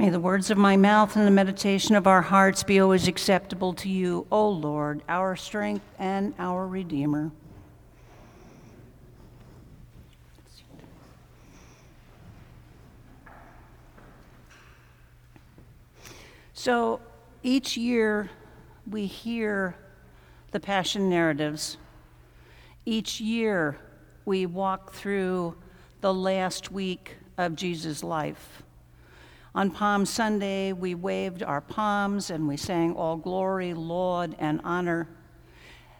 May the words of my mouth and the meditation of our hearts be always acceptable to you, O Lord, our strength and our Redeemer. So each year we hear the Passion narratives. Each year we walk through the last week of Jesus' life. On Palm Sunday, we waved our palms and we sang All Glory, Laud, and Honor.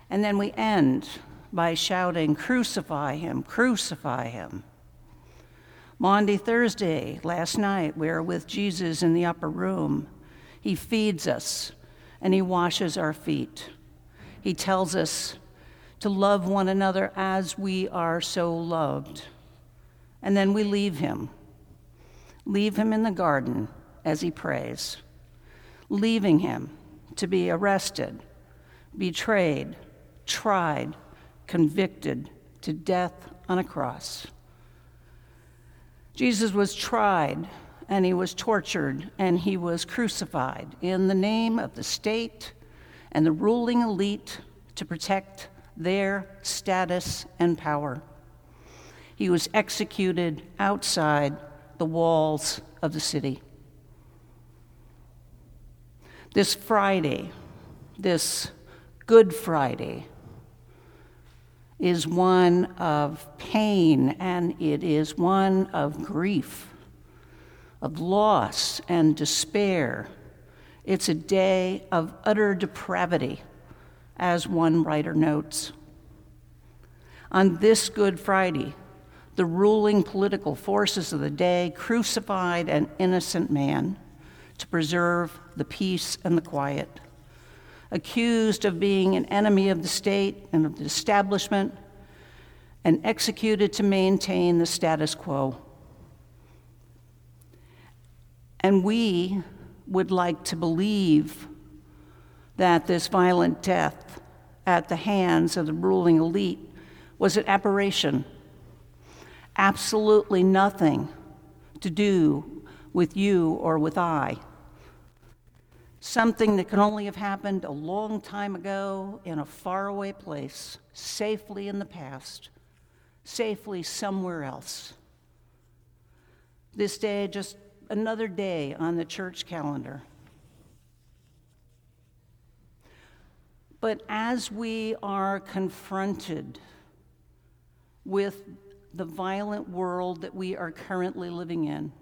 And then we end by shouting, Crucify Him, Crucify Him. Maundy Thursday, last night, we were with Jesus in the upper room. He feeds us and He washes our feet. He tells us to love one another as we are so loved. And then we leave him. Leave him in the garden as he prays, leaving him to be arrested, betrayed, tried, convicted to death on a cross. Jesus was tried and he was tortured and he was crucified in the name of the state and the ruling elite to protect their status and power. He was executed outside the walls of the city. This Friday, this Good Friday, is one of pain and it is one of grief, of loss and despair. It's a day of utter depravity, as one writer notes. On this Good Friday, the ruling political forces of the day crucified an innocent man to preserve the peace and the quiet. Accused of being an enemy of the state and of the establishment, and executed to maintain the status quo. And we would like to believe that this violent death at the hands of the ruling elite was an aberration absolutely nothing to do with you or with I. Something that can only have happened a long time ago in a faraway place, safely in the past, safely somewhere else. This day, just another day on the church calendar. But as we are confronted with the violent world that we are currently living in,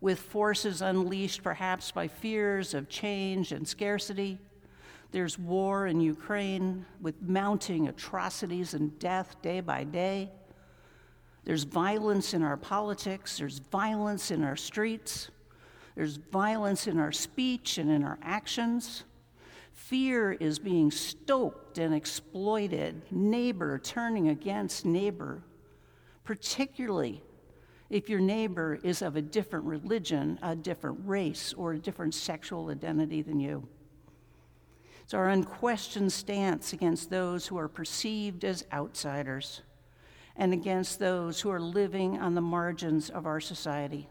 with forces unleashed perhaps by fears of change and scarcity. There's war in Ukraine with mounting atrocities and death day by day. There's violence in our politics, there's violence in our streets, there's violence in our speech and in our actions. Fear is being stoked and exploited, neighbor turning against neighbor, particularly if your neighbor is of a different religion, a different race, or a different sexual identity than you. It's our unquestioned stance against those who are perceived as outsiders and against those who are living on the margins of our society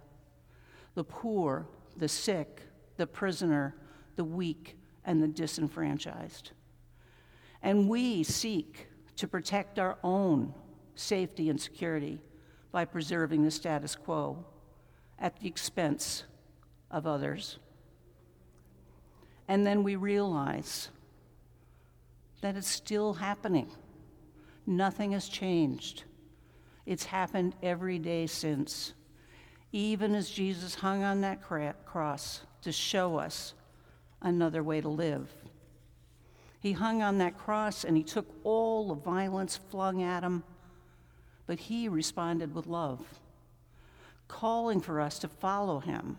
the poor, the sick, the prisoner, the weak, and the disenfranchised. And we seek to protect our own safety and security by preserving the status quo at the expense of others. And then we realize that it's still happening. Nothing has changed. It's happened every day since, even as Jesus hung on that cross to show us another way to live. He hung on that cross and he took all the violence flung at him, but he responded with love, calling for us to follow him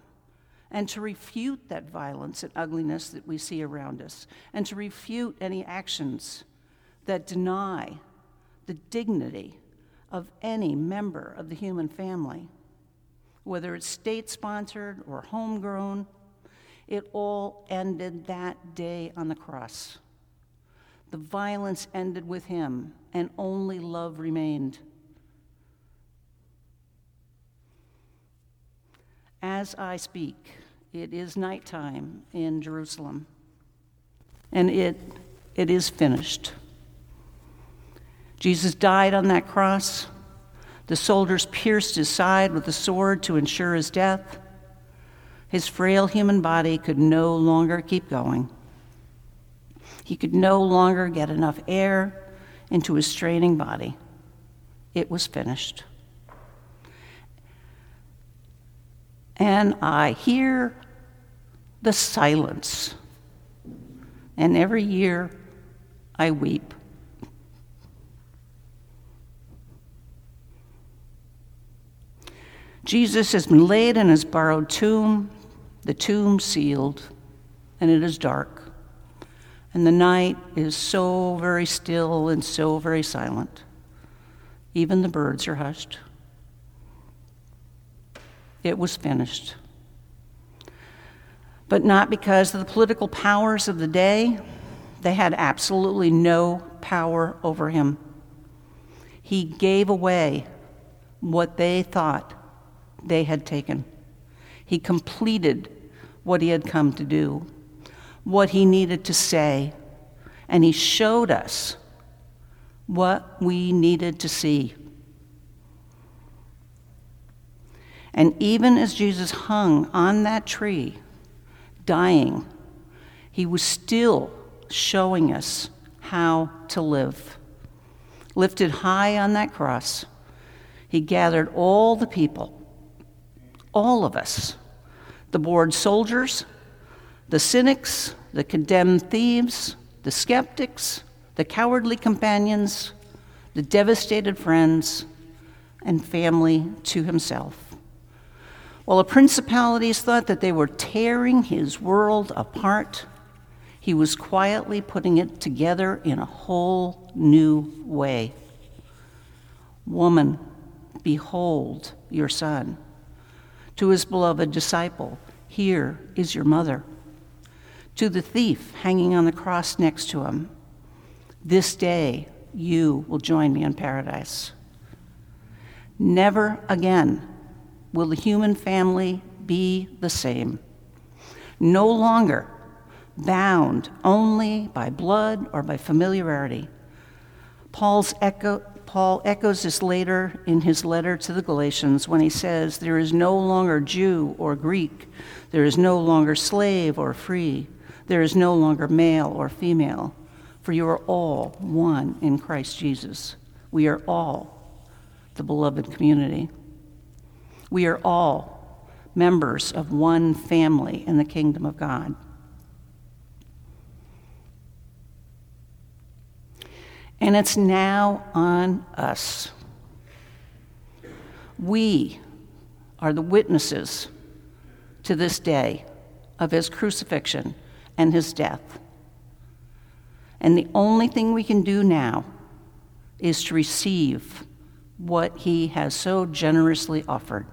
and to refute that violence and ugliness that we see around us, and to refute any actions that deny the dignity of any member of the human family, whether it's state sponsored or homegrown it all ended that day on the cross. The violence ended with him, and only love remained. As I speak, it is nighttime in Jerusalem, and it, it is finished. Jesus died on that cross. The soldiers pierced his side with a sword to ensure his death. His frail human body could no longer keep going. He could no longer get enough air into his straining body. It was finished. And I hear the silence. And every year I weep. Jesus has been laid in his borrowed tomb, the tomb sealed, and it is dark. And the night is so very still and so very silent. Even the birds are hushed. It was finished. But not because of the political powers of the day, they had absolutely no power over him. He gave away what they thought they had taken. He completed what he had come to do, what he needed to say, and he showed us what we needed to see. And even as Jesus hung on that tree, dying, he was still showing us how to live. Lifted high on that cross, he gathered all the people, all of us, the bored soldiers, the cynics, the condemned thieves, the skeptics, the cowardly companions, the devastated friends, and family to himself. While the principalities thought that they were tearing his world apart, he was quietly putting it together in a whole new way. Woman, behold your son. To his beloved disciple, here is your mother. To the thief hanging on the cross next to him, this day you will join me in paradise. Never again will the human family be the same. No longer bound only by blood or by familiarity. Paul's echo, Paul echoes this later in his letter to the Galatians when he says, There is no longer Jew or Greek, there is no longer slave or free, there is no longer male or female for you are all one in Christ Jesus. We are all the beloved community. We are all members of one family in the kingdom of God. And it's now on us. We are the witnesses to this day of his crucifixion and his death. And the only thing we can do now is to receive what he has so generously offered.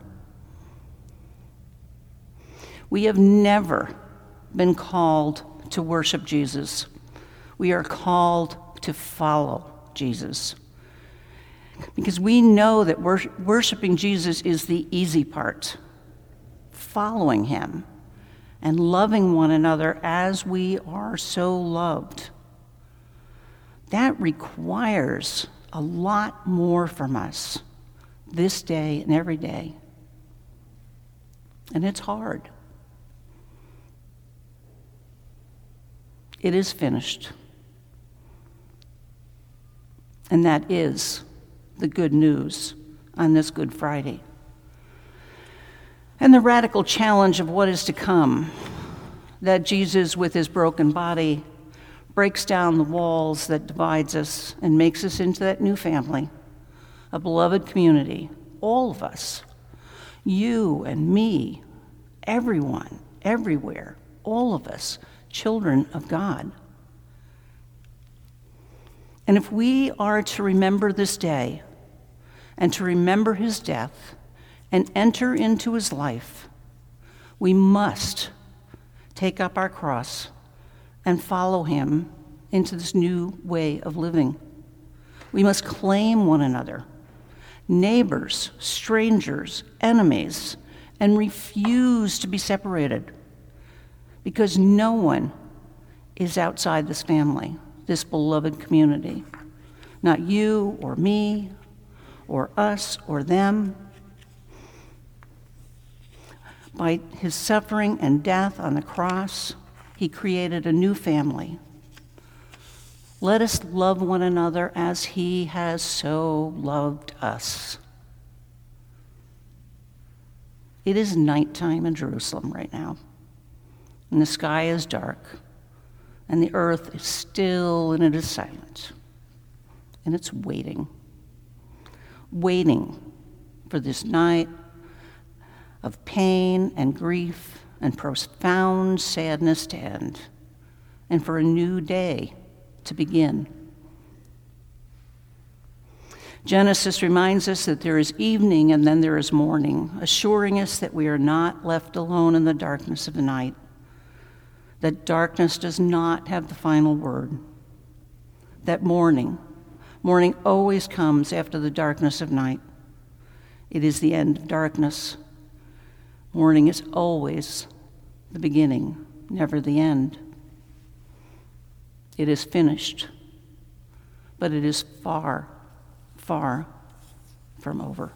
We have never been called to worship Jesus. We are called to follow Jesus. Because we know that worshiping Jesus is the easy part. Following him and loving one another as we are so loved that requires a lot more from us this day and every day. And it's hard. It is finished. And that is the good news on this Good Friday. And the radical challenge of what is to come that Jesus, with his broken body, breaks down the walls that divides us and makes us into that new family, a beloved community, all of us, you and me, everyone, everywhere, all of us, children of God. And if we are to remember this day and to remember his death and enter into his life, we must take up our cross and follow him into this new way of living. We must claim one another, neighbors, strangers, enemies, and refuse to be separated because no one is outside this family, this beloved community. Not you or me or us or them. By his suffering and death on the cross, he created a new family. Let us love one another as he has so loved us. It is nighttime in Jerusalem right now, and the sky is dark, and the earth is still and it is silent, and it's waiting, waiting for this night of pain and grief and profound sadness to end, and for a new day to begin. Genesis reminds us that there is evening and then there is morning, assuring us that we are not left alone in the darkness of the night, that darkness does not have the final word, that morning, morning always comes after the darkness of night. It is the end of darkness. Morning is always the beginning, never the end. It is finished, but it is far far from over.